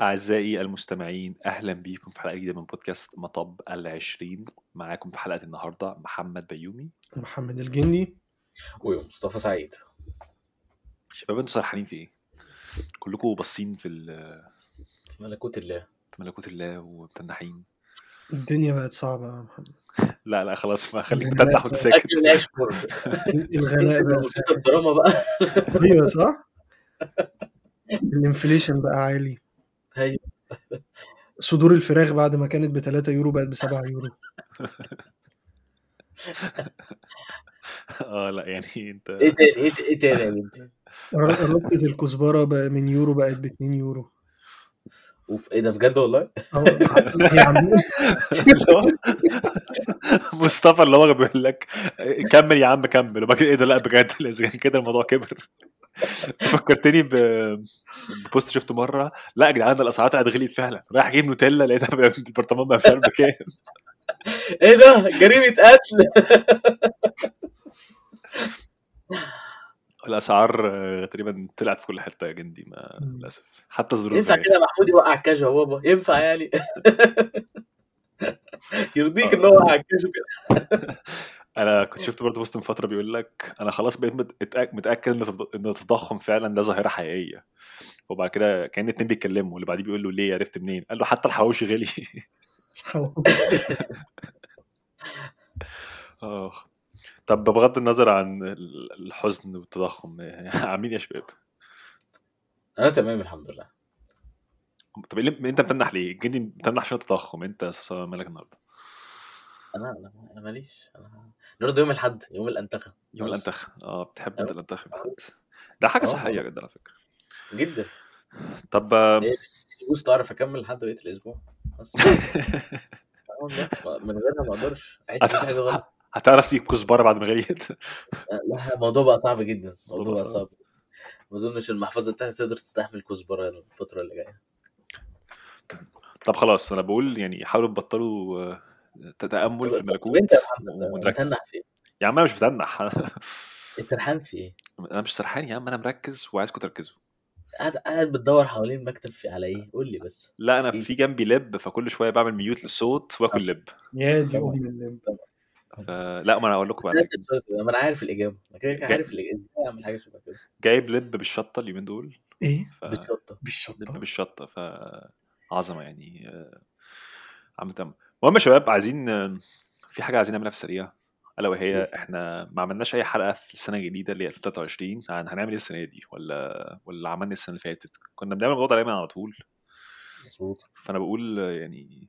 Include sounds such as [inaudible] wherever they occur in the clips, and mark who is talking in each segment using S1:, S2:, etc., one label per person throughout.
S1: أعزائي المستمعين أهلا بيكم في حلقة جديدة من بودكاست مطب العشرين. معاكم في حلقة النهاردة محمد بيومي.
S2: محمد الجندي.
S3: ومصطفى سعيد.
S1: شباب أنتوا سرحانين في إيه؟ كلكم باصين في ال-
S3: في ملكوت الله.
S1: في ملكوت الله ومتنحين.
S2: الدنيا بقت صعبة يا محمد.
S1: لا لا خلاص ما خليك متنح وانت ساكت
S2: الغلاء بقى.
S3: الدراما بقى.
S2: أيوه صح؟ الإنفليشن بقى عالي. صدور الفراخ بعد ما كانت ب 3 يورو بقت ب 7 يورو.
S1: آه لا يعني أنت
S3: إيه تاني؟ إيه إيه تاني يا بنتي
S2: ر- ربطة الكزبرة بقى من يورو بقت ب 2 يورو.
S3: أوف إيه ده بجد والله؟ [laughs]
S1: مصطفى اللي هو بيقول لك كمل يا عم كمل. وبعد كده إيه ده؟ لا بجد كده الموضوع كبر. فكرتني ببوست شفته مرة. لا يا جدعان الاسعار طلعت غليت فعلا. رايح أجيب نوتيلا لقيتها البرطمان بقى مش عارف بكام
S3: إيه ده؟ جريمة قتل. [laughs]
S1: الأسعار آه، تقريبا طلعت في كل حتة يا جندي ما. للأسف. حتى الظروف
S3: ينفع. كده محمود يوقع الكاش يا بابا؟ ينفع يعني؟ [laughs] يرضيك إن هو يوقع الكاش وكده [laughs]
S1: أنا كنت شفت برضه بوست من فترة بيقول لك أنا خلاص بقيت متأكد إن التض- إن التضخم فعلا ده ظاهرة حقيقية. وبعد كده كأن اتنين بيتكلموا اللي بعديه بيقول له ليه عرفت منين؟ قال له حتى الحواوشي غلي. [laughs] آه. طب بغض النظر عن ال- الحزن والتضخم [laughs] عاملين يا شباب؟
S3: أنا تمام الحمد لله.
S1: طب إيه أنت متنح ليه؟ الجندي متنح عشان التضخم أنت مالك النهارده؟
S3: أنا أنا أنا ماليش أنا النهارده يوم الأحد يوم الأنتخة
S1: يوم
S3: بس.
S1: الانتخ آه بتحب أنت
S3: أه.
S1: الانتخ محمد. ده
S3: حاجة.
S1: صحية جدا على فكرة
S3: جدا
S1: طب آه،
S3: إيه؟ فلوس تعرف أكمل لحد بقية الأسبوع بس [laughs] آه والله من غيرها ما أقدرش احس ان في حاجة غلط
S1: هتعرف تجيب كزبره بعد ما غليت
S3: لا الموضوع بقى صعب جدا الموضوع
S1: الموضوع
S3: بقى
S1: صعب.
S3: صعب ما أظنش المحفظة بتاعتي تقدر تستحمل كزبره الفترة اللي جاية
S1: طب خلاص أنا بقول يعني حاولوا تبطلوا آه، تتأمل في الملكوت
S3: انت متنح في إيه؟
S1: يا عم أنا مش بتنح [laughs]
S3: أنت سرحان في إيه؟
S1: أنا مش سرحان يا عم أنا مركز وعايزكم تركزوا.
S3: قاعد قاعد بتدور حوالين المكتب في على إيه؟ قول لي بس.
S1: لا أنا
S3: إيه؟
S1: في جنبي لب فكل شوية بعمل ميوت للصوت وآكل لب
S2: يا دي. أم اللب
S1: فلا ما أنا أقول لكم بقى
S3: ما أنا عارف الإجابة. أنا كده عارف الإجابة. إزاي أعمل حاجة شبه كده؟
S1: جايب لب بالشطة اليومين دول.
S2: إيه؟
S1: ف...
S3: بالشطة.
S1: لب
S2: بالشطة
S1: بالشطة ف عظمة يعني آه، عم تم المهم يا شباب عايزين في حاجة عايزين نعملها في السريع. ألا وهي إحنا ما عملناش أي حلقة في السنة الجديدة اللي هي 2023 عن هنعمل إيه السنة دي؟ ولا ولا عملنا السنة اللي فاتت؟ كنا بنعمل الموضوع ده دايما على طول.
S3: مظبوط.
S1: فأنا بقول يعني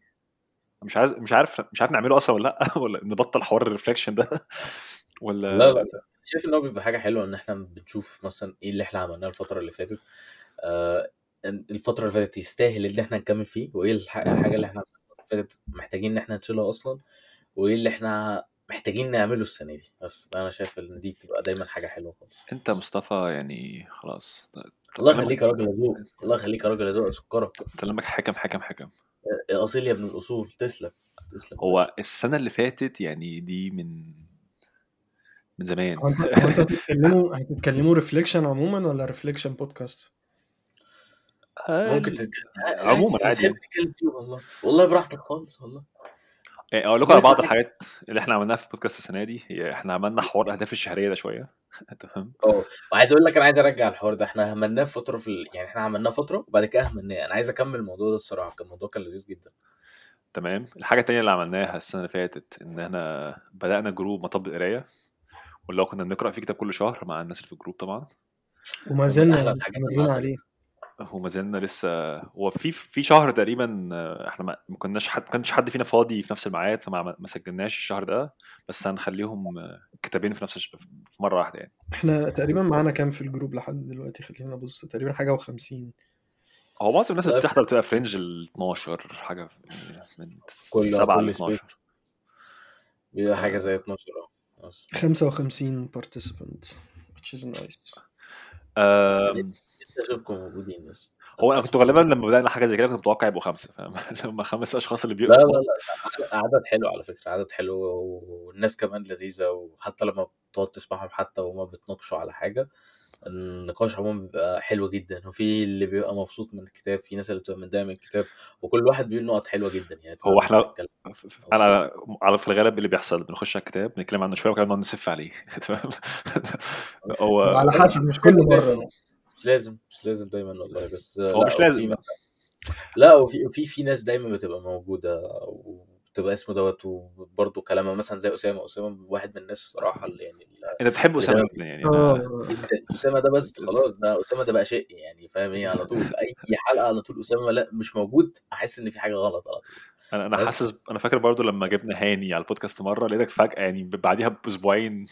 S1: مش عايز مش عارف مش عارف نعمله أصلا ولا لأ. [laughs] ولا نبطل حوار الريفلكشن ده. [laughs] ولا
S3: لا لا شايف إن هو بيبقى حاجة حلوة إن إحنا بنشوف مثلا إيه اللي إحنا عملناه الفترة اللي فاتت. آه الفترة اللي فاتت يستاهل إن إحنا نكمل فيه. وإيه الح- الحاجة اللي إحنا فاتت محتاجين إن إحنا نشيلها أصلا وإيه اللي إحنا محتاجين نعمله السنة دي. بس أنا شايف إن دي بتبقى دايما حاجة حلوة خالص.
S1: أنت مصطفى يعني خلاص
S3: الله يخليك يا راجل يا ذوق الله يخليك يا راجل يا ذوق سكرك
S1: كلامك حكم حكم حكم.
S3: أصيل يا ابن الأصول تسلم تسلم.
S1: هو السنة اللي فاتت يعني دي من من زمان.
S2: هتتكلموا هتتكلموا reflection عموما ولا reflection podcast؟
S3: ممكن تتك...
S1: عموما
S3: عادي
S1: عادي
S3: تحب تتكلم فيه والله. والله براحتك خالص والله.
S1: يعني أقول لكم على بعض [laughs] الحاجات اللي إحنا عملناها في البودكاست السنة دي. هي إحنا عملنا حوار الأهداف الشهرية ده شوية. [laughs] تمام
S3: آه وعايز أقول لك أنا عايز أرجع الحوار ده. إحنا هملناه في فترة في ال... يعني إحنا عملناه فترة وبعد كده هملناه أنا عايز أكمل الموضوع ده الصراحة. كان الموضوع كان لذيذ جدا.
S1: تمام. الحاجة التانية اللي عملناها السنة اللي فاتت إن إحنا بدأنا جروب مطب القراية. واللي هو كنا بنقرأ فيه كتاب كل شهر مع الناس اللي في الجروب طبعا.
S2: وما زلنا مستمرين
S3: اللي
S2: عليه
S1: وما زلنا لسه هو في في شهر تقريبا إحنا ما ما كناش حد ما كانش حد فينا فاضي في نفس الميعاد فما ما سجلناش الشهر ده بس هنخليهم كتابين في نفس الش... في مرة واحدة يعني.
S2: إحنا تقريبا معانا كام في الجروب لحد دلوقتي؟ خلينا نبص تقريبا حاجة و50
S1: هو معظم الناس اللي. بتحضر بتبقى في range ال 12 حاجة من
S3: كل-
S1: 7 ل
S3: كل
S1: 12
S3: بيبقى حاجة زي 12 آه. بس
S2: 55 participant which is nice.
S3: نفسي أشوفكم موجودين بس.
S1: هو أنا كنت غالبا لما بدأنا حاجة زي كده كنت متوقع يبقوا خمسة فاهم؟ [laughs] لما خمس أشخاص اللي
S3: لا
S1: بيبقوا
S3: لا
S1: خلاص.
S3: لا عدد حلو على فكرة عدد حلو والناس كمان لذيذة وحتى لما بتقعد تسمعهم حتى وما بتناقشوا على حاجة النقاش عموما بيبقى حلو جدا. وفي اللي بيبقى مبسوط من الكتاب في ناس اللي بتبقى متضايقة من الكتاب وكل واحد بيقول نقط حلوة جدا يعني.
S1: هو
S3: إحنا
S1: أنا على في الغالب اللي بيحصل بنخش على الكتاب بنتكلم عنه شوية وبعد كده نقعد نسف عليه. [laughs] تمام؟ هو
S2: على حسب مش كل مرة.
S3: مش لازم مش لازم دايما والله. بس
S1: هو
S3: لا
S1: مش
S3: وفي
S1: لازم.
S3: لا وفي في في ناس دايما بتبقى موجودة وبتبقى اسمه دوت وبرضه كلامها مثلا زي أسامة. أسامة واحد من الناس الصراحه اللي يعني
S1: أنت بتحب
S3: أسامة
S1: جدا يعني؟
S2: آه.
S3: جدا. أسامة ده بس خلاص ده أسامة ده بقى شيء يعني فاهم إيه؟ على طول. أي حلقة على طول أسامة لا مش موجود أحس إن في حاجة غلط على طول.
S1: أنا
S3: أنا
S1: حاسس أنا فاكر برضو لما جبنا هاني على البودكاست مرة لقيتك فجأة يعني بعديها بأسبوعين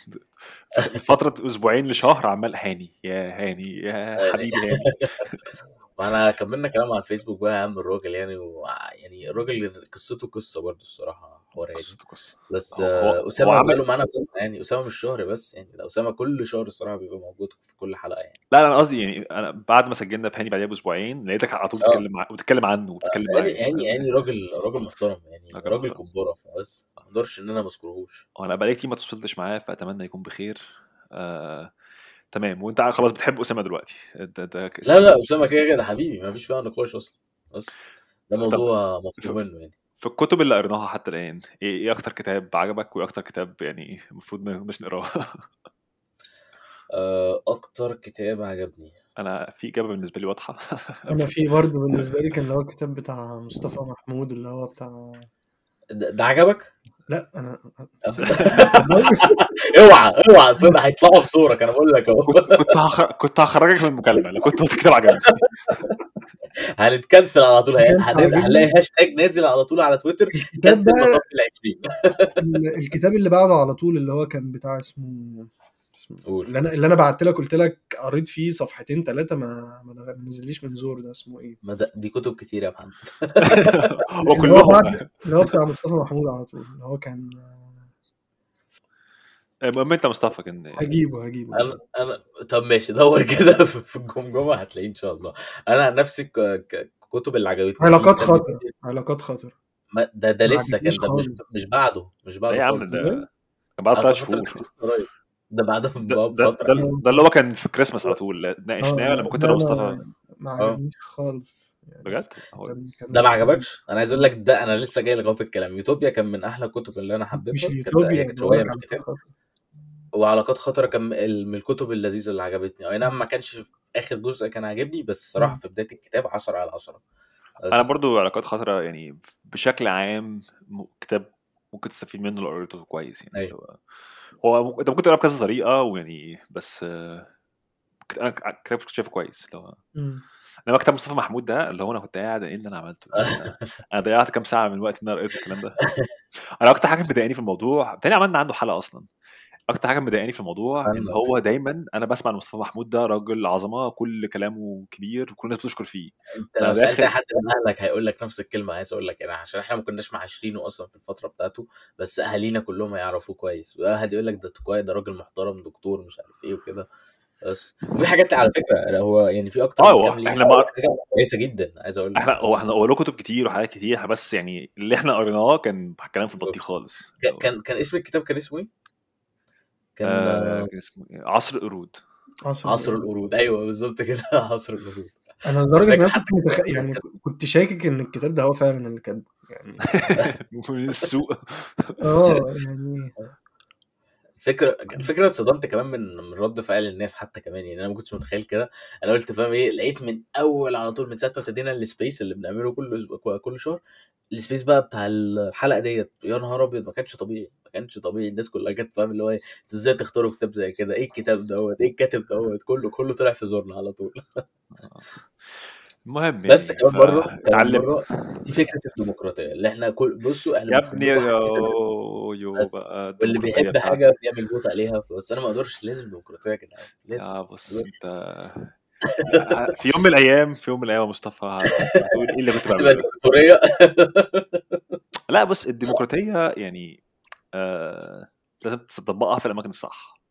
S1: فترة أسبوعين لشهر عمال هاني يا هاني يا حبيبي هاني. [laughs]
S3: وانا كملنا كلام على الفيسبوك بقى يا عم الراجل يعني و... يعني الراجل قصته قصة برضه الصراحة حوار هادي
S1: قصته قصة.
S3: بس
S1: هو هو
S3: آه،
S1: هو
S3: اسامه بقاله
S1: عمل
S3: معانا فترة يعني أسامة مش شهر بس يعني ده أسامة كل شهر الصراحة بيبقى موجود في كل حلقة يعني.
S1: لا لا أنا
S3: بس
S1: قصدي يعني أنا بعد ما سجلنا بهاني بعديها بأسبوعين لقيتك على طول
S3: آه.
S1: بتتكلم مع... بتتكلم عنه
S3: آه،
S1: وبتتكلم
S3: يعني يعني يعني راجل راجل محترم يعني
S1: راجل
S3: راجل كبارة فبس ما أقدرش إن أنا ما أذكرهوش.
S1: وأنا بقالي كتير ما تواصلتش معاه فأتمنى يكون بخير. آه... تمام. وانت خلاص بتحب أسامة دلوقتي. ده ده
S3: لا لا أسامة كده كده حبيبي. ما فيش فيها نقاش أصلا. بس ده موضوع مفروغ منه يعني.
S1: في الكتب اللي قريناها حتى الآن إيه إيه أكتر كتاب عجبك وإيه أكتر كتاب يعني المفروض ما مش نقراه؟
S3: آه، أكتر كتاب عجبني.
S1: أنا في إجابة بالنسبة لي واضحة.
S2: أنا [laughs] في برضه بالنسبة لي كان اللي هو الكتاب بتاع مصطفى محمود اللي هو بتاع
S3: ده, ده عجبك؟
S2: لا أنا [laughs]
S3: اوعى اوعى فاهم هيطلعوا في صورك أنا بقول لك أهو.
S1: كنت كنت هخ... كنت هخرجك من المكالمة لو كنت قلت كتاب عجبني [laughs]
S3: هنتكنسل على طول هنلاقي هاشتاج نازل على طول على تويتر cancel
S2: ال- الكتاب اللي بعده على طول اللي هو كان بتاع اسمه
S3: قول.
S2: اللي أنا اللي أنا بعت لك قلت لك قريت فيه صفحتين ثلاثة ما ما نزليش من زور ده اسمه إيه؟
S3: ما ده دي كتب كتير يا محمد [laughs]
S1: وكلهم
S2: اللي هو بتاع مصطفى محمود على طول اللي هو كان
S1: المهم أنت مصطفى كان
S2: هجيبه هجيبه.
S3: أنا أنا طب ماشي دور كده في [laughs] في الجمجمة هتلاقيه إن شاء الله. أنا عن نفسي ك- ك- الكتب اللي عجبتني.
S2: علاقات خطر علاقات خطر
S3: ما ده ده لسه كان ده مش مش بعده مش
S1: إيه
S3: بعده
S1: يا عم ده بعد ثلاث شهور.
S3: ده بعده
S1: ده ده
S3: بفترة.
S1: ده, ده اللي هو كان في كريسماس على طول
S2: آه
S1: ناقشناه لما كنت أنا
S2: ما
S1: ومصطفى.
S2: ما
S3: آه.
S2: عجبنيش خالص. يعني
S1: بجد؟
S3: ده ما عجبكش؟ أنا عايز أقول لك ده أنا لسه جاي لك في الكلام. يوتوبيا كان من أحلى الكتب اللي أنا
S2: مش
S3: حبيتها كانت هي
S2: اليوتوبيا
S3: كانت روايه مش كتاب وعلاقات خطرة كان من الكتب اللذيذة اللي عجبتني. أي نعم ما كانش في آخر جزء كان عاجبني بس الصراحه
S2: مم.
S3: في بداية الكتاب 10 على 10 أنا
S1: برضو علاقات خطرة يعني بشكل عام كتاب ممكن تستفيد منه لو قريته كويس يعني
S3: أيوه.
S1: هو انت ممكن تقرا بكذا طريقة ويعني بس أنا كتاب كنت شايفه كويس اللي هو. انما كتاب مصطفى محمود ده اللي هو أنا كنت قاعد إيه اللي أنا عملته؟ أنا [laughs] أنا ضيعت كام ساعة من وقتي إن أنا قريت الكلام ده. أنا أكتر حاجة مضايقاني في الموضوع تاني عملنا عنده حلقة أصلا. أكتر حاجة مضايقاني في الموضوع
S3: إن
S1: هو دايما أنا بسمع ان مصطفى محمود ده راجل عظمة كل كلامه كبير وكل الناس بتشكر فيه.
S3: أنت لو
S1: سألت
S3: حد من أهلك هيقول لك نفس الكلمة. عايز أقول لك يعني عشان إحنا ما كناش معاشرينه أصلا في الفترة بتاعته بس أهالينا كلهم هيعرفوه كويس. واحد يقول لك ده كويس ده راجل محترم دكتور مش عارف إيه وكده. بس. وفي حاجات على فكرة هو يعني في أكتر آه
S1: إحنا ما
S3: كويسة جدا عايز أقول لك.
S1: إحنا هو إحنا له كتب كتير وحاجات كتير بس يعني اللي إحنا قريناه كان كلام في البطيخ خالص.
S3: كان كان اسم الكتاب كان اسمه إيه؟ كان
S1: آه
S3: آه،
S1: اسمه إيه؟ عصر القرود.
S2: عصر
S3: عصر
S2: القرود.
S3: أيوه بالظبط كده. [laughs] عصر القرود. أنا
S2: لدرجة
S3: إن
S2: أنا متخ... يعني كنت شاكك إن الكتاب ده هو فعلا اللي كاتبه يعني [laughs]
S1: من السوق.
S2: آه [laughs] يعني
S3: فكرة الفكرة اتصدمت كمان من من رد فعل الناس حتى كمان يعني أنا ما كنتش متخيل كده. أنا قلت فاهم إيه لقيت من أول على طول من ساعة ما ابتدينا ال space اللي بنعمله كل أسبوع كل شهر ال space بقى بتاع الحلقة ديت يا نهار أبيض ما كانش طبيعي ما كانش طبيعي الناس كلها كانت فاهم اللي هو إيه أنتوا إزاي تختاروا كتاب زي كده؟ إيه الكتاب دوت؟ إيه الكاتب دوت؟ كله كله طلع في زورنا على طول.
S1: المهم
S3: بس
S1: يعني
S3: كمان مرة كمان
S1: فتعلم
S3: مرة دي فكرة الديمقراطية اللي إحنا كل بصوا إحنا
S1: يا ابني يو
S3: بس واللي
S1: الديمقراطية
S3: بيحب
S1: بتاعتك.
S3: بيعمل فوت عليها بس أنا ما أقدرش لازم ديمقراطية يا جدعان لازم. ما
S1: بص انت في يوم من الأيام في يوم من الأيام يا مصطفى هتقول إيه اللي كنت بعمله؟ ده
S3: ديكتاتورية.
S1: لا بص الديمقراطية يعني آه لازم تطبقها في الأماكن الصح.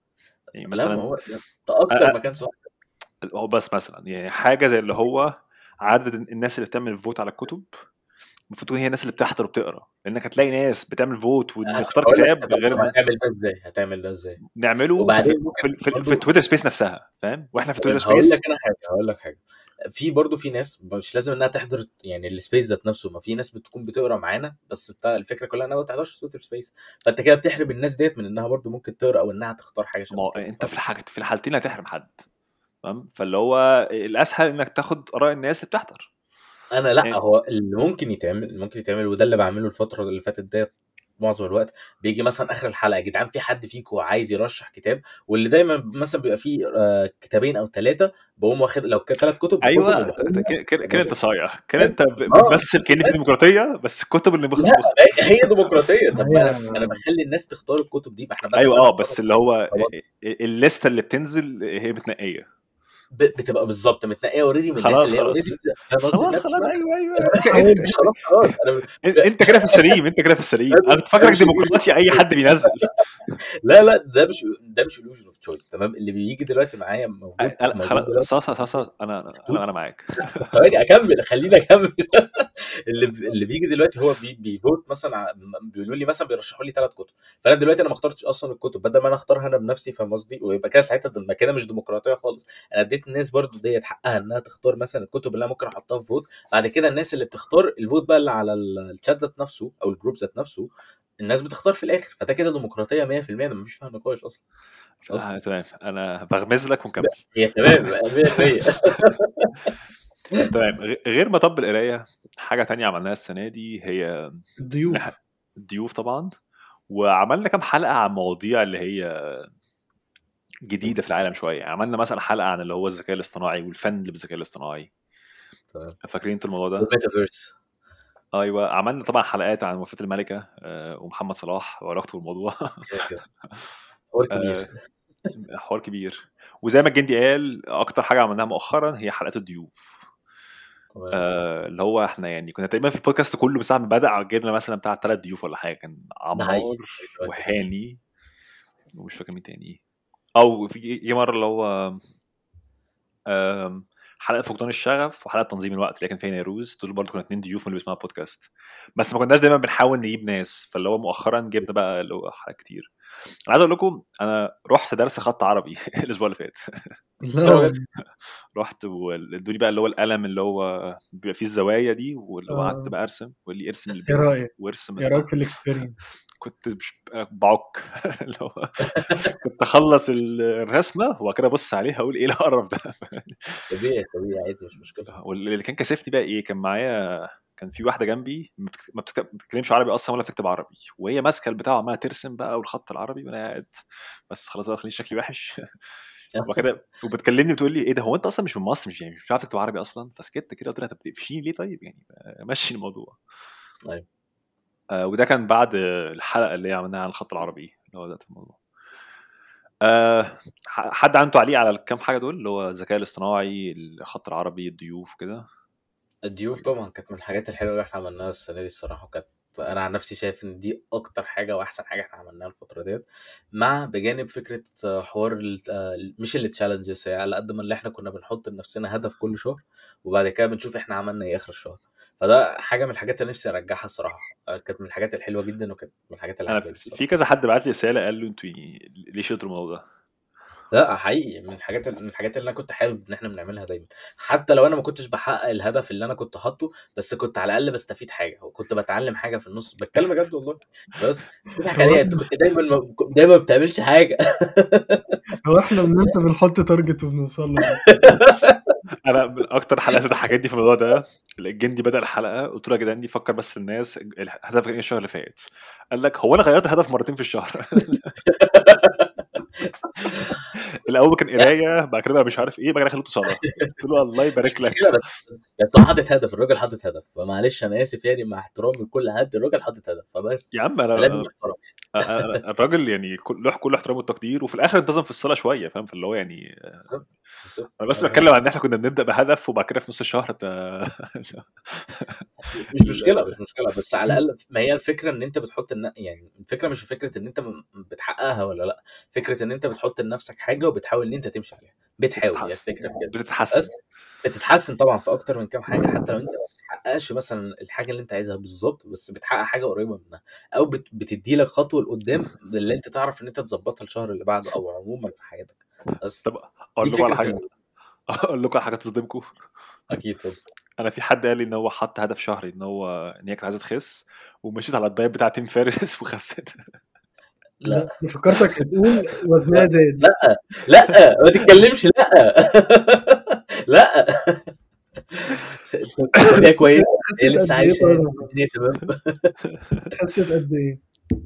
S1: يعني
S3: لا ما
S1: مثلا
S3: هو ده
S1: أكتر
S3: مكان صح.
S1: هو بس مثلا يعني حاجة زي اللي هو عدد الناس اللي بتعمل vote على الكتب المفروض تكون هي الناس اللي بتحضر وبتقرأ. لأنك هتلاقي ناس بتعمل vote ونختار
S3: هقول لك
S1: كتاب غير ما
S3: هتعمل ده إزاي؟ هتعمل ده إزاي؟
S1: نعمله
S3: وبعدين
S1: في, في, في تويتر space نفسها فاهم؟ وإحنا في تويتر
S3: هقول
S1: space
S3: لك أنا حاجة هقول لك حاجة. في برضو في ناس مش لازم إنها تحضر يعني ال space ذات نفسه ما في ناس بتكون بتقرأ معانا بس بتاع الفكرة كلها إنها ما تحضرش تويتر space فأنت كده بتحرم الناس ديت من إنها برضو ممكن تقرأ أو إنها تختار حاجة
S1: ما
S3: شبه
S1: أنت في الحاجة في الحالتين هتحرم حد. تمام؟ فاللي هو الأسهل إنك تاخد آراء الناس اللي بتحضر.
S3: أنا لأ
S1: يعني
S3: هو اللي ممكن يتعمل اللي ممكن يتعمل وده اللي بعمله الفترة اللي فاتت ديت معظم الوقت بيجي مثلا آخر الحلقة يا جدعان في حد فيكم عايز يرشح كتاب؟ واللي دايما مثلا بيبقى فيه آه، كتابين أو ثلاثة بقوم واخد لو ثلاث كتب
S1: أيوه كده أنت صايع. كده أنت ب-
S3: آه.
S1: بتمثل كأن في ديمقراطية بس الكتب اللي بخ...
S3: هي ديمقراطية. طب
S2: أنا
S3: بخلي الناس تختار الكتب دي ما إحنا
S1: أيوه
S3: آه
S1: بس اللي هو الليستة اللي بتنزل هي متنقيه
S3: بتبقى بالظبط متنقية already من الناس
S1: خلاص
S3: اللي هي
S1: خلاص. خلاص
S3: لا
S1: خلاص.
S2: أيوه
S3: أيوه. [laughs] خلاص خلاص.
S1: أنت كده في السليم أنت كده في السليم [laughs]
S3: أنا
S1: فاكرك ديمقراطي أي حد بينزل. [laughs]
S3: لا لا ده مش ده مش illusion of choice تمام؟ اللي بيجي دلوقتي معايا موجود
S1: خلاص خلاص
S3: خلاص
S1: أنا أنا معاك.
S3: ثواني أكمل خليني أكمل. اللي اللي بيجي دلوقتي هو بي بيفوت مثلا بيقولوا لي مثلا بيرشحوا لي ثلاث كتب. فأنا دلوقتي أنا ما اخترتش أصلا الكتب بدل ما أنا اختارها أنا بنفسي فاهم قصدي؟ ويبقى كده ساعتها ده كده مش ديمقراطية خالص. أنا اديت الناس برضو ديت حقها إنها تختار مثلا الكتب اللي أنا ممكن أحطها في vote بعد كده الناس اللي بتختار ال vote بقى اللي على ال- الشات ذات نفسه أو الجروب ذات نفسه الناس بتختار في الآخر. فده كده ديمقراطية 100% أنا مفيش فيها نقاش أصلا.
S1: آه تمام. أنا بغمز لك ونكمل
S3: هي تمام. 100% [laughs]
S1: تمام. غير مطب القراية حاجة تانية عملناها السنة دي هي
S2: الضيوف.
S1: الضيوف طبعا. وعملنا كام حلقة عن مواضيع اللي هي جديدة في العالم شوية. يعني عملنا مثلا حلقة عن اللي هو الذكاء الاصطناعي والفن اللي بالذكاء الاصطناعي. فاكرين أنتوا الموضوع ده؟
S3: والميتافيرس.
S1: أيوه عملنا طبعا حلقات عن وفاة الملكة آه، ومحمد صلاح وعلاقته بالموضوع. [laughs]
S3: حوار كبير.
S1: آه، حوار كبير. وزي ما الجندي قال أكتر حاجة عملناها مؤخرا هي حلقات الضيوف. آه، اللي هو إحنا يعني كنا تقريبا في البودكاست كله من ساعه ما بدأ جبنا مثلا بتاع ثلاث ضيوف ولا حاجة. كان عمار
S3: دلوقتي
S1: وهاني ومش فاكر مين تاني. أو في جه مرة اللي هو حلقة فقدان الشغف وحلقة تنظيم الوقت اللي كان فيها نيروز. دول برضه كنا اتنين ضيوف من اللي بيسمعوا بودكاست بس ما كناش دايما بنحاول نجيب ناس فاللي هو مؤخرا جبنا بقى اللي هو حلقات كتير. أنا عايز أقول لكم أنا رحت درس خط عربي [laughs] الأسبوع اللي فات. رحت وادوني بقى اللي هو القلم اللي هو بيبقى فيه الزوايا دي واللي هو قعدت
S2: آه.
S1: بقى أرسم واللي لي ارسم البين
S2: رأيك؟
S1: وارسم
S2: إيه
S1: البتاع
S2: رايك في ال
S1: experience كنت بعك. [laughs] اللي هو كنت أخلص الرسمة وبعد كده أبص عليها أقول إيه القرف ده؟ [laughs]
S3: طبيعي طبيعي عادي مش مشكلة.
S1: واللي كان كاسفني بقى إيه كان معايا كان في واحدة جنبي ما بتتكلمش عربي أصلا ولا بتكتب عربي. وهي ماسكة البتاع وعمالة ترسم بقى والخط العربي وأنا قاعد. بس خلاص بقى خليني شكلي وحش. [laughs] وبعد وبتكلمني بتقول لي إيه ده هو أنت أصلا مش من مصر؟ مش يعني مش بتعرف تكتب عربي أصلا؟ فسكت كده قلت لها طب بتقفشيني ليه طيب؟ يعني مشي الموضوع.
S3: أيوه
S1: آه وده كان بعد الحلقة اللي عملناها عن الخط العربي اللي هو ده الموضوع. آه حد عنده تعليق على الكام حاجة دول؟ اللي هو الذكاء الاصطناعي الخط العربي الضيوف كده؟
S3: الضيوف طبعا كانت من الحاجات الحلوة اللي إحنا عملناها السنة دي الصراحة وكانت أنا عن نفسي شايف إن دي أكتر حاجة وأحسن حاجة إحنا عملناها الفترة ديت مع بجانب فكرة آه، حوار آه، مش اللي تشالنجز على قد ما اللي إحنا كنا بنحط لنفسنا هدف كل شهر وبعد كده بنشوف إحنا عملنا إيه آخر الشهر. فده حاجة من الحاجات اللي نفسي أرجعها الصراحة. آه، كانت من الحاجات الحلوة جدا وكانت من الحاجات اللي
S1: في كذا حد بعت لي رسالة قال له أنتوا ليه شلتوا الموضوع ده؟
S3: لا حقيقي من الحاجات من الحاجات اللي أنا كنت حابب إن إحنا بنعملها دايما. حتى لو أنا ما كنتش بحقق الهدف اللي أنا كنت حاطه بس كنت على الأقل بستفيد حاجة وكنت بتعلم حاجة في النص بتكلم بجد والله؟ بس بتضحك [laughs] عليها
S2: أنت
S3: كنت دايما ما دايما ما بتعملش حاجة.
S2: هو إحنا من أنت بنحط تارجت وبنوصل له. [laughs]
S1: أنا من أكتر حلقات الحاجات دي في الموضوع ده الجندي بدأ الحلقة قلت له يا جدعان دي فكر بس الناس الهدف كان إيه الشهر اللي فات. قال لك هو أنا غيرت الهدف مرتين في الشهر. [laughs] الأول كان قراية بعد كده بقى مش عارف إيه بعد كده خليته صلاه قلت له الله يبارك لك.
S3: بس هو حاطط هدف الراجل حاطط هدف. فمعلش أنا آسف يعني مع احترامي لكل حد الراجل حاطط هدف. فبس.
S1: يا عم أنا الراجل يعني له كل احترام والتقدير وفي الآخر انتظم في الصلاة شوية فاهم؟ فاللي هو يعني أنا بس
S3: أنا-
S1: بتكلم عن إن إحنا كنا بنبدأ بهدف وبعد كده في نص الشهر انت [laughs]
S3: مش مشكلة مش مشكلة بس على الأقل ما هي الفكرة إن أنت بتحط الن... يعني الفكرة مش فكرة إن أنت بتحققها ولا لأ فكرة إن أنت بتحط لنفسك حاجة وبتحاول إن أنت تمشي عليها بتحاول هي الفكرة
S1: بتتحسن.
S3: بتتحسن طبعا في أكتر من كام حاجة حتى لو أنت ما بتحققش مثلا الحاجة اللي أنت عايزها بالظبط بس بتحقق حاجة قريبة منها أو بت... بتدي لك خطوة لقدام اللي أنت تعرف إن أنت تظبطها الشهر اللي بعده أو عموما في حياتك. بس
S1: طب
S3: أقول
S1: لكم على
S3: حاجة [laughs]
S1: أقول لكم على حاجة تصدمكم.
S3: أكيد طبعا.
S1: أنا في حد قال لي إن هو حط هدف شهري إن هو إن هي كانت عايزة تخس ومشيت على الدايت بتاع تيم فارس [laughs] وخست
S3: لا.
S2: فكرتك هتقول وزنها زاد.
S3: لا. لا. ما تتكلمش. لا. [laughs] كويسة. هي
S2: خسيت
S3: لسه
S2: طيب؟
S3: الدنيا تمام. [laughs]
S2: خسيت قد إيه؟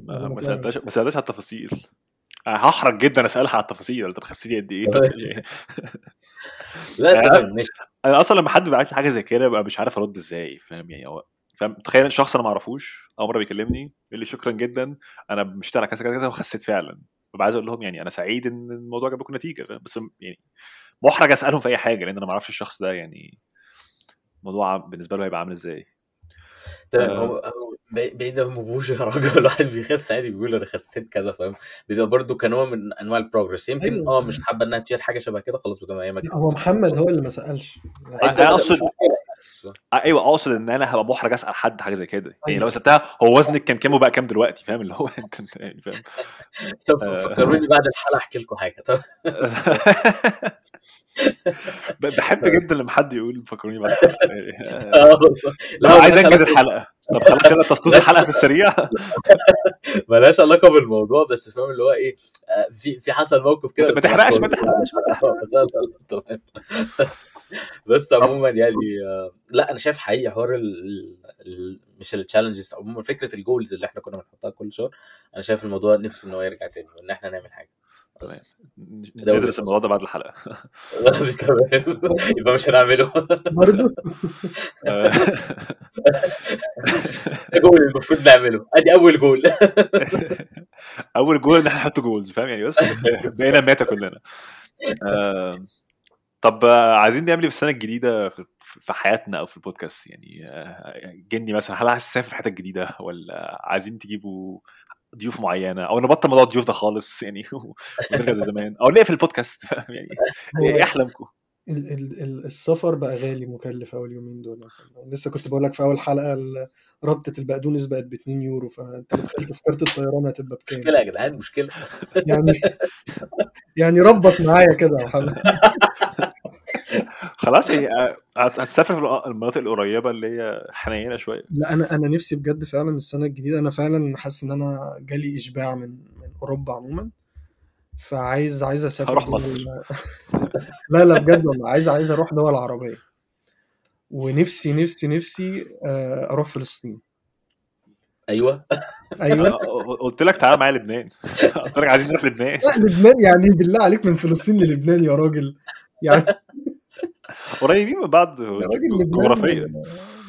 S1: ما سالتهاش ما سألتهاش على التفاصيل. هحرج جدا أسألها على التفاصيل. أنت خسيتي قد إيه؟ طب [laughs]
S3: لا تمام ماشي.
S1: أنا أصلا لما حد بيبعت لي حاجة زي كده ببقى مش عارف أرد إزاي فاهم؟ يعني هو فاهم؟ تخيل شخص أنا ما أعرفوش أول مرة بيكلمني يقول لي شكرا جدا أنا مشتغل على كذا كذا كذا وخسيت فعلا. ببقى عايز أقول لهم يعني أنا سعيد إن الموضوع جاب لكم نتيجة؟ بس يعني محرج أسألهم في أي حاجة لأن أنا ما أعرفش الشخص ده يعني الموضوع بالنسبة له هيبقى عامل إزاي؟
S3: تمام
S1: آه.
S3: هو بعيد عن مبوش يا راجل. [laughs] الواحد بيخس عادي بيقول أنا خسيت كذا فاهم؟ بيبقى برضو كنوع من أنواع البروجرس يمكن
S2: أيوه.
S3: آه مش حابة إنها تشير حاجة شبه كده خلاص ما
S2: لا، هو محمد هو اللي ما
S1: سألش.
S3: أنا
S1: اقصد
S3: مشكله
S1: أيوه أقصد إن أنا هبقى محرج أسأل حد حاجة زي كده. يعني لو
S2: أيوه.
S1: سالتها هو وزنك كان كام وبقى كام دلوقتي؟ فاهم؟ اللي هو [laughs] أنت يعني فاهم؟
S3: طب
S1: آه.
S3: فكروني بعد الحلقة أحكي لكم حاجة. طب [laughs]
S1: بحب جدا لما حد يقول فكروني بعد. [laughs]
S3: آه والله لا
S1: عايز انجز الحلقة. طب خلاص يلا تسطوز [laughs] الحلقة في السريع. [laughs]
S3: ملهاش علاقة بالموضوع بس فاهم اللي هو إيه آه، في في حصل موقف كده
S1: ما
S3: بس
S1: تحرقش ما تحرقش ما تحرقش.
S3: لا لا لا تمام. بس عموما يعني آه، لا أنا شايف حقيقي حوار. مش ال challenges عموما فكرة ال goals اللي إحنا كنا بنحطها كل شهر. أنا شايف الموضوع نفسي إن هو يرجع تاني وإن إحنا نعمل حاجة.
S1: تمام. ندرس الموضوع ده بعد
S3: الحلقة. [laughs] تمام يبقى مش هنعمله.
S2: برضه.
S1: آه،
S3: ده [laughs] جول المفروض نعمله. ادي أول جول. [laughs]
S1: أول جول إن إحنا نحط goals فاهم يعني؟ بس بقينا ماتا كلنا. آه، طب عايزين نعمل إيه في السنة الجديدة في في حياتنا أو في البودكاست؟ يعني آه، جني مثلا هل عايز تسافر حتة جديده ولا عايزين تجيبوا ضيوف معينة أو نبطل موضوع الضيوف ده خالص يعني [laughs] ونرجع زي زمان. أو نقفل البودكاست؟ [laughs] فاهم يعني؟ إيه
S2: هو
S1: أحلامكم؟
S2: ال ال ال السفر بقى غالي مكلف أول يومين دول. لسه كنت بقول لك في أول حلقة رابطه البقدونس بقت ب 2 يورو فأنت متخيل تذكرة الطيران هتبقى بكام؟
S3: مشكلة يا جدعان مشكلة.
S2: يعني يعني ربط معايا كده يا محمد. [laughs]
S1: خلاص يعني آه، هتسافر في المناطق القريبة اللي هي حنينة شوية.
S2: لا أنا أنا نفسي بجد فعلا السنة الجديدة أنا فعلا حاسس إن أنا جالي إشباع من من أوروبا عموما. فعايز عايز أسافر
S1: هروح مصر. [laughs]
S2: لا لا بجد والله عايز عايز أروح دول عربية. ونفسي نفسي نفسي آه، أروح فلسطين.
S3: أيوه.
S2: أيوه. [laughs]
S1: آه، قلت لك تعالى معايا لبنان. [laughs] قلت لك عايزين نروح لبنان.
S2: لا لبنان يعني بالله عليك من فلسطين للبنان يا راجل. يعني
S1: قريبين من بعض جغرافيا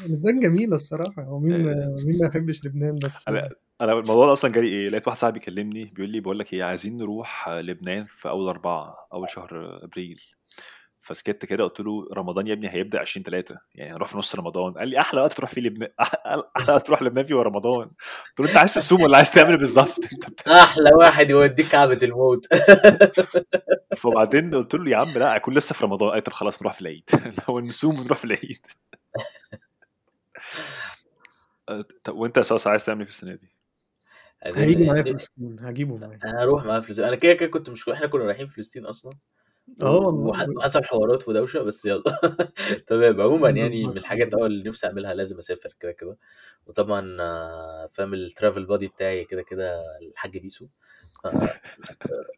S2: لبنان جميلة الصراحة. هو مين مين ما يحبش لبنان بس.
S1: أنا أنا الموضوع ده أصلا جالي إيه؟ لقيت واحد صاحبي بيكلمني بيقول لي بقول لك إيه عايزين نروح لبنان في أول أربعة أول شهر أبريل. فسكت كده قلت له رمضان يا ابني هيبدأ 20 3 يعني هنروح في نص رمضان. قال لي أحلى وقت تروح فيه لبنان [laughs] أحلى وقت تروح لبنان فيه هو رمضان. قلت له أنت عايز تصوم ولا عايز تعمل إيه بالظبط. [laughs]
S3: أحلى واحد يوديك كعبه الموت. [laughs]
S1: فبعدين قلت له يا عم لا اكون لسه في رمضان. قال طب خلاص نروح في العيد. لو نصوم ونروح في العيد. طب وأنت يا صاصا عايز تعمل إيه في السنة دي؟
S2: هيجي معايا فلسطين هجيبه معايا
S3: أنا هروح معاه فلسطين. أنا كده كده كنت مش إحنا كنا رايحين فلسطين
S2: أصلا.
S3: آه وحصل حوارات ودوشه بس يلا. [laughs] تمام عموما يعني من الحاجات آه اللي نفسي أعملها لازم أسافر كده كده. وطبعا آه، فاهم ال travel buddy بتاعي كده كده الحاج بيسو.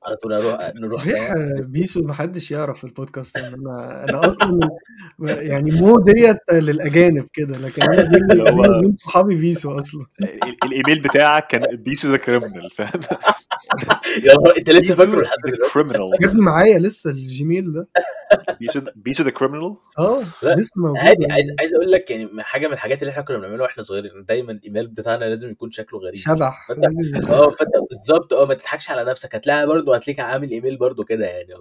S3: على طول أروح نروح
S2: صحيح بيسو محدش يعرف في البودكاست إن أنا أنا أصلا يعني مو ديت للأجانب كده لكن
S1: أنا
S2: مين [laughs] صحابي بيسو أصلا.
S1: ال- الإيميل بتاعك كان بيسو the criminal فاهم؟
S3: يا نهار أنت لسه فاكره لحد دلوقتي؟
S2: criminal. معايا لسه الجيميل ده.
S1: بيسو بيسو the
S2: criminal؟
S3: آه
S2: لسه موجود
S3: عادي عايز عايز أقول لك يعني حاجة من الحاجات اللي إحنا كنا بنعملها وإحنا صغيرين دايما الإيميل بتاعنا لازم يكون شكله غريب.
S2: شبح
S3: آه فأنت بالظبط آه ما تضحكش على نفسك هتلاقي برضه هتلاقيك عامل إيميل برضه كده يعني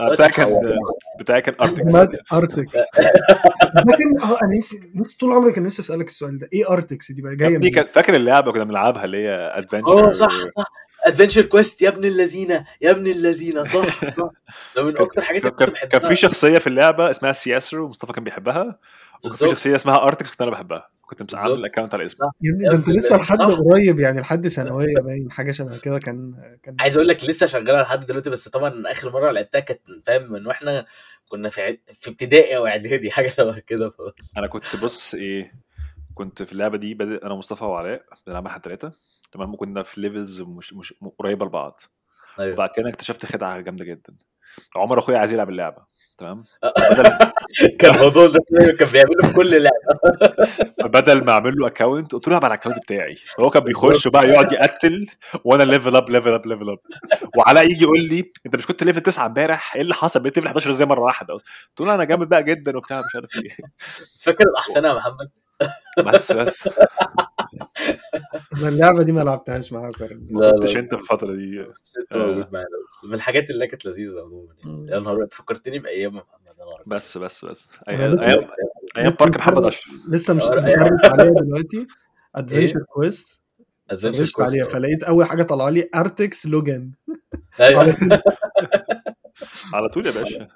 S1: بتاعي
S3: تقعدش
S1: كان كان
S2: أرتكس. أرتكس. [laughs] لكن آه أنا نفسي نفسي طول عمري كان نفسي أسألك السؤال ده. إيه Artix؟ دي بقى جاية؟
S1: كان فاكر اللعبة كنا بنلعبها اللي هي
S3: آه
S1: Adventure
S3: صح صح. Adventure Quest يا ابن اللذينة يا ابن اللذينة. صح صح. [laughs] ده من أكتر حاجات اللي كنت
S1: كان كان
S3: بحبها.
S1: في شخصية في اللعبة اسمها سياسر ومصطفى كان بيحبها وكان في شخصية اسمها أرتكس كنت أنا بحبها. كنت مس- عامل
S3: بالظبط.
S1: ال account على اسمه
S2: يا ابني ده انت لسه لحد قريب يعني لحد ثانوية باين حاجة شبه كده كان كان
S3: عايز أقول لك لسه شغالة لحد دلوقتي بس طبعا آخر مرة لعبتها كانت فاهم من وإحنا كنا في عد... في ابتدائي أو إعدادي [laughs] حاجة شبه كده فبس.
S1: أنا كنت بص إيه كنت في اللعبة دي بادئ أنا مصطفى وعلاء بنلعبها إحنا ثلاثة تمام وكنا في levels مش مش قريبة لبعض.
S3: أيوه.
S1: وبعد كده اكتشفت خدعة جامدة جدا. عمر اخويا عايز يلعب اللعبة. تمام؟ بدل [laughs]
S3: كان الموضوع ده كان بيعمله في كل لعبة. [laughs]
S1: فبدل ما اعمل له account قلت له العب على ال account بتاعي. فهو كان بيخش بقى يقعد يقتل وأنا level up level up level up وعلاء يجي يقول لي انت مش كنت level 9 امبارح؟ إيه اللي حصل؟ بقيت level 11 إزاي مرة واحدة. قلت له أنا جامد بقى جدا وبتاع مش عارف إيه.
S3: فاكر الأحسنة يا محمد؟
S1: بس بس.
S2: أنا اللعبة دي ما لعبتهاش معاك.
S1: ما
S3: لا
S1: كنتش
S3: لا
S1: أنت في الفترة دي. آه،
S3: بس من الحاجات اللي كانت لذيذة عموما يعني. يا نهار أبيض، فكرتني بأيام يا محمد.
S1: بس بس بس.
S3: أيام
S1: أيام
S2: أيام-
S1: بارك محمد اشرف
S2: لسه مش
S3: أيام-
S2: مسرش عليها دلوقتي. ادفنشر كويست
S3: ادفنشر كويست
S2: عليها. فلقيت أول حاجة طلع لي ارتكس لوجان
S3: أيوه. [laughs]
S2: على طول.
S1: يا باشا.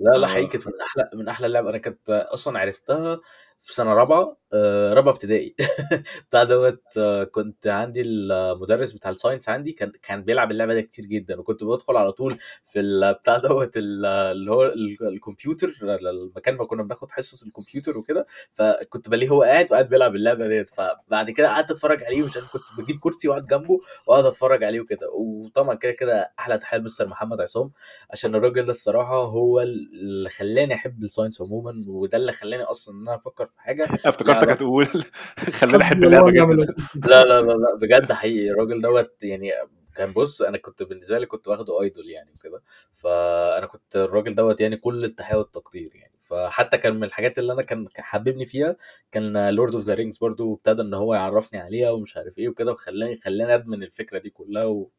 S3: لا لا حقيقي
S1: آه.
S3: كانت من أحلى من أحلى اللعب. أنا كنت أصلا عرفتها في سنة رابعة. آه، رابعه ابتدائي. [laughs] بتاع دوت آه، كنت عندي المدرس بتاع الساينس عندي كان كان بيلعب اللعبة دي كتير جدا وكنت بدخل على طول في [laughs] بتاع دوت ال- اللي هو ال- الكمبيوتر المكان ما كنا بناخد حصص الكمبيوتر وكده فكنت بلاقيه هو قاعد وقاعد بيلعب اللعبة ديت. فبعد كده قعدت اتفرج عليه ومش عارف كنت بجيب كرسي واقعد جنبه واقعد اتفرج عليه وكده. وطبعا كده كده أحلى تحيه ل Mr. محمد عصام عشان الراجل ده الصراحة هو اللي خلاني أحب ال science عموما وده اللي خلاني أصلا إن أنا أفكر في حاجة. [laughs]
S1: افتكرتك هتقول. [laughs] خلاني أحب
S2: اللعبة
S1: جدا.
S2: الوكيل
S3: لا لا لا لا بجد حقيقي الراجل دوت يعني كان بص أنا كنت بالنسبة لي كنت واخده idol يعني وكده. فأنا كنت الراجل دوت يعني كل التحيه والتقدير يعني. فحتى كان من الحاجات اللي أنا كان حببني فيها كان Lord of the Rings برضو ابتدى إن هو يعرفني عليها ومش عارف إيه وكده وخلاني خلاني أدمن الفكرة دي كلها و...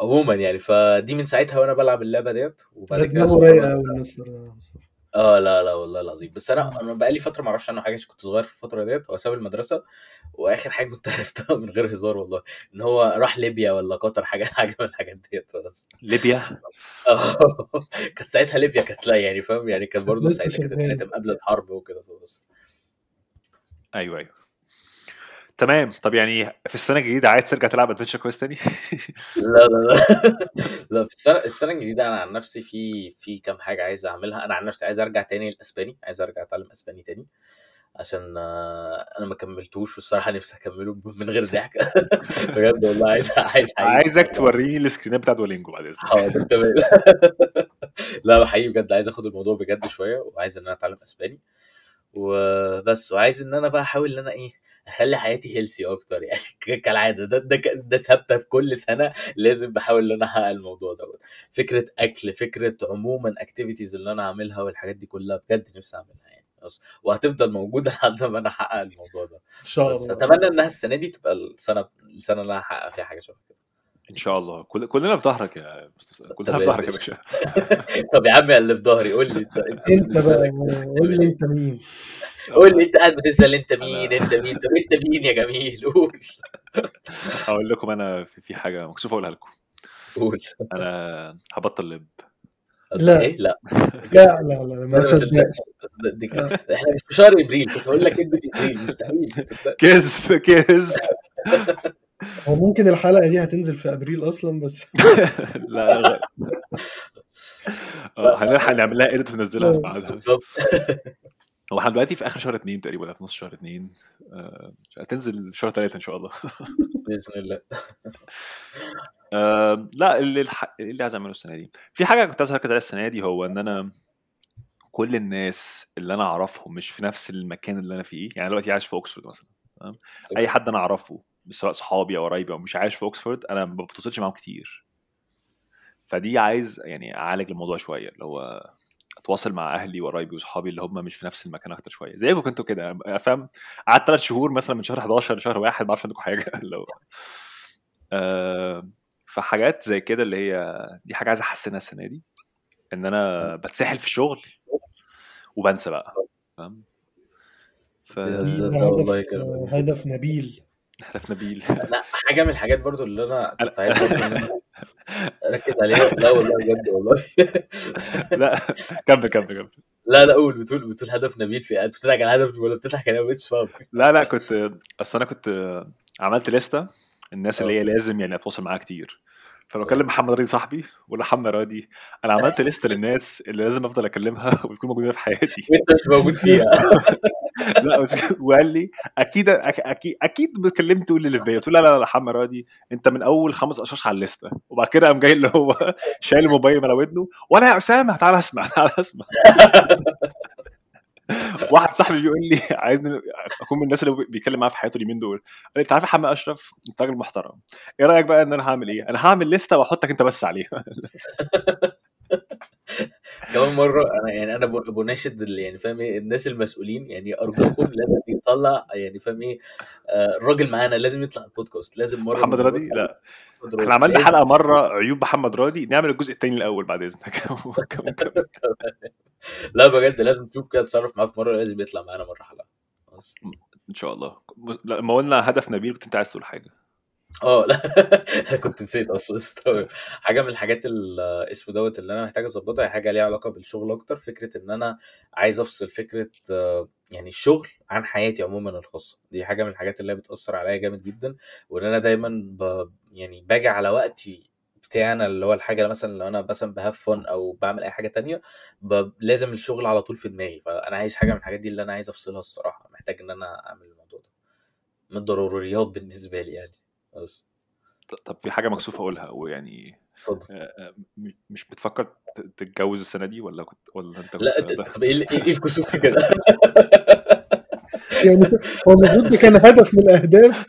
S3: عموما يعني. فدي من ساعتها وأنا بلعب اللعبة ديت وبعد
S2: ده
S3: كده آه لا لا والله العظيم. بس أنا أنا بقالي فترة ما أعرفش عنه حاجة عشان كنت صغير في الفترة ديت. هو ساب المدرسة وآخر حاجة كنت [laughs] عرفتها من غير هزار والله إن هو راح ليبيا ولا قطر حاجة [laughs] حاجة من الحاجات ديت بس.
S1: ليبيا؟ [laughs]
S3: آه، كانت ساعتها ليبيا كانت لا يعني فاهم؟ يعني كان برضه ساعتها كانت قبل الحرب وكده بس
S1: أيوه أيوه. تمام. طب يعني في السنة الجديدة عايز ترجع تلعب ادفنشر كويس تاني؟
S3: لا لا لا. [laughs] لا في السنة السنة الجديدة أنا عن نفسي في في كام حاجة عايز أعملها. أنا عن نفسي عايز أرجع تاني الاسباني عايز أرجع أتعلم إسباني تاني عشان آه، أنا ما كملتوش والصراحة [laughs] نفسي أكمله من غير ضحك. [laughs] بجد والله عايز عايز
S1: عايزك توريني ال screenات بتاعت Duolingo بعد إذنك.
S3: حاضر تمام. لا حقيقي بجد عايز آخد الموضوع بجد شوية وعايز إن أنا أتعلم إسباني. وبس وعايز إن أنا بقى أحاول إن أنا إيه اخلي حياتي healthy أكتر يعني [laughs] كالعادة. ده ده ده ثابتة في كل سنة. لازم بحاول إن أنا أحقق الموضوع دوت. فكرة أكل فكرة عموما activities اللي أنا اعملها والحاجات دي كلها بجد نفسي أعملها يعني. بس وهتفضل موجودة [laughs] لحد ما أنا أحقق الموضوع ده.
S2: إن شاء
S3: بس
S2: الله.
S3: أتمنى إنها السنة دي تبقى السنة السنة اللي أنا هحقق فيها حاجة شبه كده.
S1: إن شاء الله. كل... كلنا في ظهرك يا مستر كلنا في
S3: يا
S1: ظهرك يا
S3: باشا. [laughs] طب يا عم اللي في ظهري قول لي انت. [laughs]
S2: بقى قول لي انت مين.
S3: قول لي انت قاعد بتسأل انت مين انت مين. طب انت مين يا جميل؟ قول. [laughs]
S1: هقول لكم أنا في, في حاجة مكسوف أقولها لكم.
S3: قول.
S1: أنا هبطل لب.
S2: لا
S3: لا.
S2: لا. لا لا لا ما صدقش
S3: إحنا مش في شهر إبريل. كنت هقول لك ادي إبريل. مستحيل.
S1: كذب كذب.
S2: هو ممكن الحلقة دي هتنزل في أبريل أصلا بس [laughs]
S1: لا لا آه هنلحق نعمل لها اديت وننزلها في ميعادها
S3: بالظبط. [laughs]
S1: هو إحنا دلوقتي في آخر شهر اتنين تقريبا في نص شهر اتنين آه، هتنزل شهر تلاتة إن شاء الله. [laughs]
S3: بإذن الله.
S1: آه، لا اللي الح... اللي عايز أعمله السنة دي. في حاجة كنت عايز اركز عليها السنة دي هو إن أنا كل الناس اللي أنا أعرفهم مش في نفس المكان اللي أنا فيه يعني دلوقتي عايش في أوكسفورد مثلا تمام؟ أي حد أنا أعرفه سواء صحابي أو قرايبي أو مش عايش في اوكسفورد أنا ما بتواصلش معاهم كتير. فدي عايز يعني أعالج الموضوع شوية اللي هو أتواصل مع أهلي وقرايبي وصحابي اللي هم مش في نفس المكان أكتر شوية. زيكم كنتوا كده فاهم؟ قعدت ثلاث شهور مثلا من شهر 11 لشهر واحد ما أعرفش عندكم حاجة. [laughs] اللي هو آه فحاجات زي كده اللي هي دي حاجة عايز أحسنها السنة دي إن أنا بتسحل في الشغل وبنسى بقى فاهم؟ ف
S2: هدف هدف نبيل.
S1: هدف نبيل.
S3: لا حاجة من الحاجات برضو اللي
S1: أنا
S3: كنت عايز اركز [laughs] عليها. لا والله بجد والله. [laughs]
S1: لا كمل كمل كمل.
S3: لا لا قول. بتقول بتقول هدف نبيل في بتضحك على هدف ولا بتضحك على بيتش فاهم.
S1: لا لا كنت أصل أنا كنت عملت لسته الناس اللي هي لازم يعني أتواصل معاها كتير. فلو اكلم محمد راضي صاحبي ولا محمد راضي. أنا عملت لسته للناس اللي لازم أفضل أكلمها [laughs] ويكونوا موجودين في حياتي.
S3: وأنت مش موجود فيها.
S1: لا وقال لي أكيد أكيد أكيد كلمت تقول اللي في قلت له لا لا لا محمد راضي أنت من أول خمس اشخاص على الليستة. وبعد كده قام جاي اللي هو شايل الموبايل من على ودنه وأنا يا أسامة تعالى أسمع تعالى أسمع. [laughs] واحد صاحبي بيقول لي عايزني أكون من الناس اللي بيتكلم معاها في حياته اليومين دول. قال لي أنت عارف يا حماد أشرف أنت راجل محترم. إيه رأيك بقى إن أنا هعمل إيه؟ أنا هعمل لسته وأحطك أنت بس عليها. [laughs] [laughs]
S3: كمان مرة أنا يعني أنا بناشد يعني فاهم إيه الناس المسؤولين يعني أرجوكم لازم يطلع يعني فاهم إيه آه، الراجل معانا لازم يطلع البودكاست لازم مرة
S1: محمد
S3: المرات
S1: لا. إحنا عملنا. حلقة مرة عيوب محمد راضي نعمل الجزء الثاني الأول بعد إذنك. [laughs] [laughs]
S3: لا بجد لازم تشوف كده تتصرف معاه في مرة لازم يطلع معانا مرة حلقة.
S1: إن شاء الله لما قلنا هدف نبيل كنت أنت عايز تقول حاجة
S3: آه لا. أنا [laughs] كنت نسيت أصلا استوعب حاجة من الحاجات ال- اسمه دوت اللي أنا محتاج أظبطها هي حاجة ليها علاقة بالشغل أكتر فكرة إن أنا عايز أفصل فكرة آه، يعني الشغل عن حياتي عموما الخاصة. دي حاجة من الحاجات اللي هي بتأثر عليا جامد جدا وإن أنا دايما ب يعني باجي على وقتي بتاعي أنا اللي هو الحاجة اللي مثلا لو أنا مثلا بهاف فن أو بعمل أي حاجة تانية ب... لازم الشغل على طول في دماغي. فأنا عايز حاجة من الحاجات دي اللي أنا عايز أفصلها الصراحة. محتاج إن أنا أعمل الموضوع ده. من الضروريات بالنسبة لي يعني. بس
S1: طب في حاجة مكسوف أقولها ويعني
S3: اتفضل.
S1: آه، آه، مش بتفكر ت- تتجوز السنة دي ولا كنت ولا أنت
S3: لا طب إيه ال- إيه الكسوف في كده؟
S2: يعني هو المفروض ده كان هدف من الأهداف.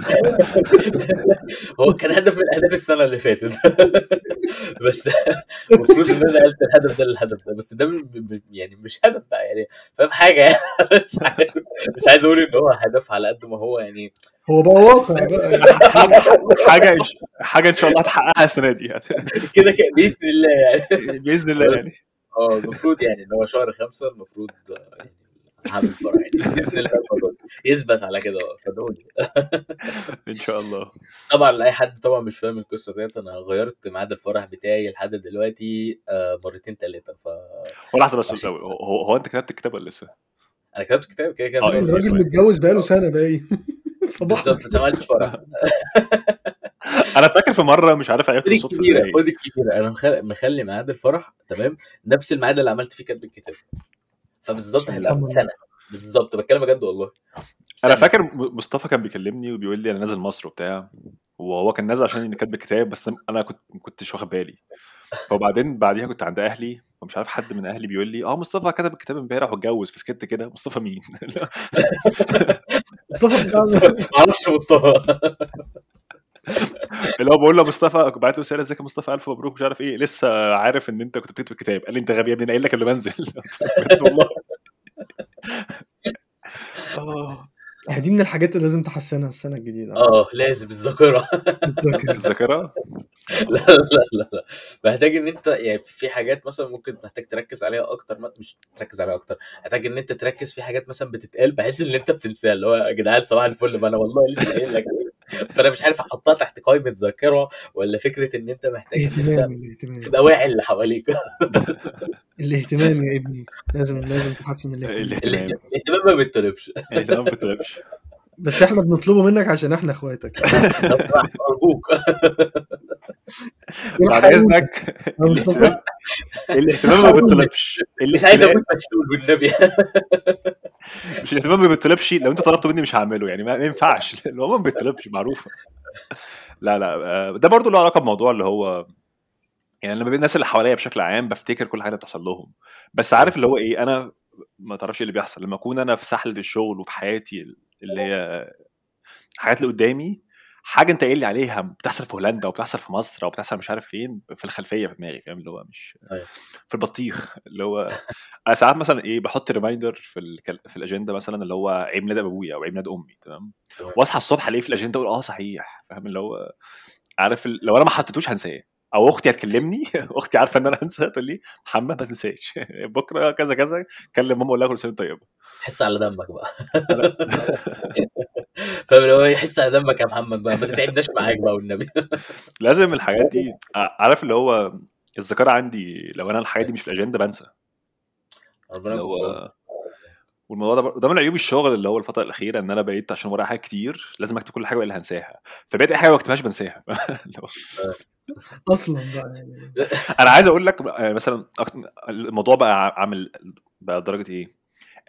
S2: [laughs]
S3: هو كان هدف من أهداف السنة اللي فاتت. [laughs] بس [laughs] المفروض إن أنا قلت الهدف ده للهدف ده بس ده يعني مش هدف بقى يعني فاهم حاجة؟ يعني [laughs] مش عارف مش عايز أقول إن هو هدف على قد ما هو يعني
S2: هو بقى واقع [laughs]
S1: حاجة حاجة إن شاء الله هتحققها السنة دي يعني.
S3: كده كده بإذن الله يعني.
S1: بإذن الله يعني.
S3: آه المفروض يعني إن هو شهر خمسة المفروض يعني هعمل فرح يعني. [laughs] بإذن الله. [laughs] يثبت على كده فدعوني [laughs]
S1: إن شاء الله.
S3: طبعا لأي حد طبعا مش فاهم القصة ديت أنا غيرت ميعاد الفرح بتاعي لحد دلوقتي آه، مرتين ثلاثة ف
S1: هو لحظة بس هو, هو أنت كتبت الكتاب ولا لسه؟
S3: أنا كتبت كتاب كده كده
S1: آه،
S3: شهر
S2: الراجل. متجوز بقاله سنة باين. صباح.
S3: بالظبط ما عملتش فرح.
S1: أنا فاكر في مرة مش عارف عرفت
S3: الصدفة
S1: إزاي.
S3: خد الكبيره أنا مخ- مخلي ميعاد الفرح تمام؟ نفس الميعاد اللي عملت فيه كتب الكتاب. فبالظبط هيبقى
S2: سبحان
S3: سنة. بالظبط بتكلم بجد والله.
S1: أنا
S3: سنة.
S1: فاكر م- مصطفى كان بيكلمني وبيقول لي أنا نازل مصر وبتاع وهو كان نازل عشان كاتب الكتاب بس أنا كنت ما كنتش واخد بالي. وبعدين بعديها كنت عند أهلي ومش عارف حد من أهلي بيقول لي آه مصطفى كتب الكتاب امبارح واتجوز فسكت كده. مصطفى مين؟
S2: مصطفى [laughs] بتاع
S3: معرفش مصطفى.
S1: اللي هو بقول له مصطفى بعت له رسالة إزيك يا مصطفى؟ ألف مبروك مش عارف إيه. لسه عارف إن أنت كنت بتكتب الكتاب. قال لي أنت غبي يا ابني أنا قايل لك اللي بنزل. [laughs] بجد والله. آه.
S2: دي من الحاجات اللي لازم تحسنها السنة الجديدة.
S3: آه لازم. الذاكرة.
S1: الذاكرة؟ [laughs]
S3: لا لا لا لا. محتاج إن أنت يعني في حاجات مثلا ممكن محتاج تركز عليها أكتر ما مش تركز عليها أكتر. محتاج إن أنت تركز في حاجات مثلا بتتقال بحيث إن أنت بتنساها. اللي هو يا جدعان صباح الفل. ما أنا والله لسه قايل لك. فانا مش عارف احطها تحت قائمة ذاكرة ولا فكرة إن أنت محتاج
S2: اهتمام الاهتمام
S3: تبقى واعي اللي حواليك. [laughs]
S2: الاهتمام يا ابني. لازم لازم تحسن الاهتمام.
S1: الاهتمام.
S3: ما بيطلبش.
S1: الاهتمام ما بتطلبش
S2: بس إحنا بنطلبه منك عشان إحنا اخواتك.
S3: ارجوك [laughs] [laughs]
S1: بعد
S2: إذنك
S1: الاهتمام ما بيطلبش.
S3: مش عايز أموت مشلول والنبي
S1: مش الاهتمام ما بيطلبش لو انت طلبته مني مش هعمله يعني ما ينفعش. [laughs] اللي هو ما بيطلبش معروفة. لا لا آه، ده برضو له علاقة بموضوع اللي هو يعني لما بين الناس اللي حواليا بشكل عام بفتكر كل حاجة بتحصل لهم. بس عارف اللي هو إيه أنا ما تعرفش إيه اللي بيحصل. لما أكون أنا في سحلة الشغل وفي حياتي اللي هي الحاجات اللي قدامي حاجة أنت قايل لي عليها بتحصل في هولندا وبتحصل في مصر أو بتحصل مش عارف فين في الخلفية في دماغي فاهم؟ اللي هو مش
S3: أيوة.
S1: في البطيخ اللي هو أنا ساعات مثلا إيه بحط ريمايندر في ال... في الاجنده مثلا اللي هو عيد ميلاد أبويا أو عيد ميلاد أمي تمام. واصحى الصبح الاقيه في الاجنده أقول آه صحيح فاهم؟ اللي هو عارف ال... لو أنا ما حطيتوش هنساه أو أختي هتكلمني [laughs] أختي عارفة إن أنا هنسى تقول لي محمد ما تنساش [laughs] بكرة كذا كذا كلم ماما قول لها كل سنة طيبة.
S3: حس على دمك بقى. [laughs] فاهم اللي هو يحس على دمك يا محمد بقى ما تتعبناش معاك بقى والنبي. [laughs]
S1: لازم الحاجات دي عارف اللي هو الذاكره عندي لو أنا الحاجات دي مش في الأجندة بنسى. هو والموضوع ده بر- ده من عيوب الشغل اللي هو الفترة الأخيرة إن أنا بقيت عشان ورايا حاجات كتير لازم أكتب كل حاجة اللي هنساها. فبقيت أي حاجة ما بكتبهاش بنساها. [laughs] هو
S2: أصلا يعني. [laughs]
S1: أنا عايز أقول لك آه، مثلا الموضوع بقى عامل بقى درجة إيه؟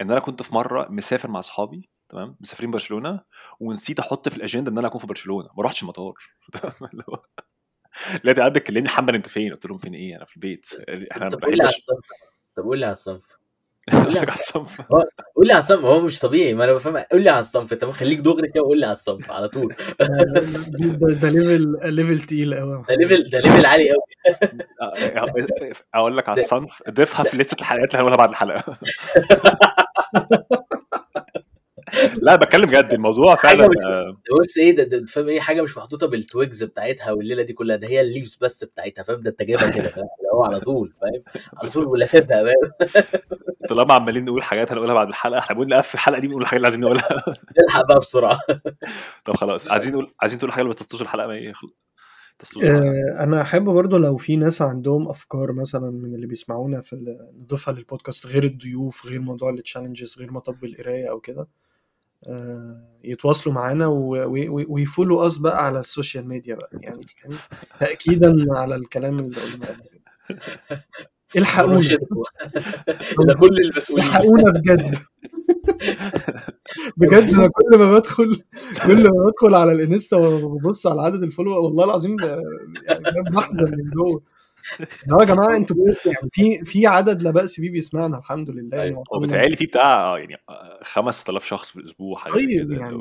S1: إن أنا كنت في مرة مسافر مع أصحابي تمام؟ مسافرين برشلونة ونسيت أحط في الأجندة إن أنا أكون في برشلونة. ما رحتش المطار. [laughs] اللي هو لقيت قاعد بتكلمني محمد أنت فين؟ قلت لهم فين إيه؟ أنا في البيت. إحنا
S3: طب قول لي على الصنف طب قول لي على الصنف
S1: قلت
S3: لي على
S1: الصنف
S3: قول لي على الصنف هو مش طبيعي. ما أنا بفهم. قول لي على الصنف طب خليك دغري كده وقول لي على الصنف على طول. [laughs]
S2: ده ده ليفل ليفل تقيل قوي
S3: ده ليفل ده ليفل عالي قوي [laughs]
S1: أقول لك على الصنف. ضيفها في لستة الحلقات اللي هنقولها بعد الحلقة. لا بتكلم جد الموضوع فعلا آه،
S3: بص إيه ده, ده فاهم إيه حاجة مش محطوطة بالتويجز بتاعتها والليلة دي كلها ده هي الليفز بس بتاعتها فاهم؟ ده انت جايبها كده فاهم؟ هو على طول فاهم؟ على طول ولاففها فاهم؟
S1: طالما عمالين نقول حاجات هنقولها بعد الحلقة إحنا بنقول نقفل الحلقة دي بنقول الحاجات اللي عايزين نقولها.
S3: نلحق بقى بسرعة.
S1: طب خلاص عايزين نقول عايزين تقول حاجة اللي تسطوش الحلقة ما
S2: إيه أنا أحب برضو لو في ناس عندهم أفكار مثلا من اللي بيسمعونا في نضيفها للبودكاست غير الضيوف غير موضوع التشالنجز غير مطب القراية أو كده. يتواصلوا معانا ويفولوا اس بقى على السوشيال ميديا بقى. يعني؟ تاكيدا على الكلام اللي قلناه. الحقونا. [laughs]
S3: كل المسؤولين.
S2: الحقونا بجد. [laughs] بجد أنا كل ما بدخل كل ما بدخل على الإنستا وببص على عدد ال follower والله العظيم يعني بحزن من جوه. هو يا جماعة أنتوا يعني في في عدد لا بأس بيه بيسمعنا الحمد لله يعني
S3: أيوة.
S1: هو بيتهيألي في بتاع يعني 5000 شخص في الأسبوع حاجة
S2: طيب يعني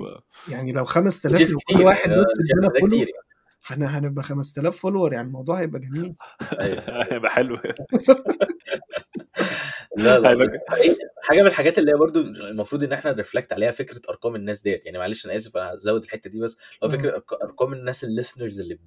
S2: يعني لو 5000
S3: وجيت
S2: لو
S3: كتير
S2: كل واحد
S3: يعني شايف
S2: ادانا
S3: ده كتير يعني.
S2: هن- هنبقى 5000 follower يعني الموضوع هيبقى جميل. [laughs]
S3: أيوه. [laughs]
S1: هيبقى حلو. [laughs] [laughs]
S3: لا لا
S1: هيبقى
S3: حاجة من الحاجات اللي هي برضو المفروض إن إحنا ن reflect عليها فكرة أرقام الناس ديت. يعني معلش أنا آسف أنا هزود الحتة دي بس. لو فكرة أرقام الناس ال listeners اللي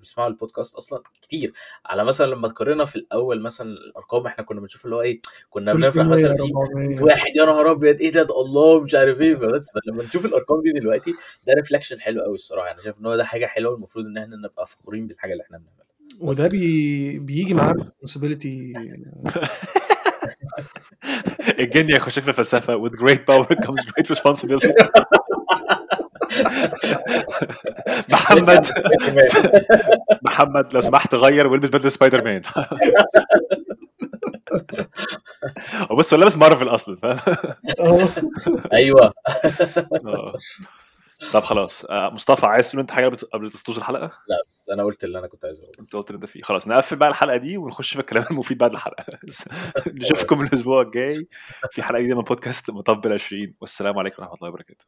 S3: بيسمعوا البودكاست أصلا كتير. على مثلا لما تقارنا في الأول مثلا الأرقام إحنا كنا بنشوف اللي هو إيه كنا
S2: 300
S3: مثلا في
S2: 400
S3: 100 واحد يا نهار أبيض! إيه ده؟ الله! مش عارف إيه. فبس فلما نشوف الأرقام دي دلوقتي ده reflection حلو قوي الصراحة. أنا شايف إن هو ده حاجة حلوة المفروض إن إحنا نبقى فخورين بالحاجة اللي إحنا بنعملها.
S2: وده بي بيجي معاه responsibility [laughs]
S1: الجن يخش في الفلسفة. With great power comes great responsibility. [laughs] محمد. [laughs] [laughs] محمد لو سمحت غير والبس بدله سبايدر مان وبص هو لابس مارفل أصلا فاهم؟
S3: أيوه.
S1: آه. طب خلاص آه، مصطفى عايز تقول انت حاجة قبل تسطوش الحلقة؟
S3: لا بس أنا قلت اللي أنا كنت عايز أقوله.
S1: أنت قلت اللي أنت فيه. خلاص نقفل بقى الحلقة دي ونخش في الكلام المفيد بعد الحلقة. نشوفكم الأسبوع الجاي. في حلقة جديدة من بودكاست مطبل 20 والسلام عليكم ورحمة الله وبركاته.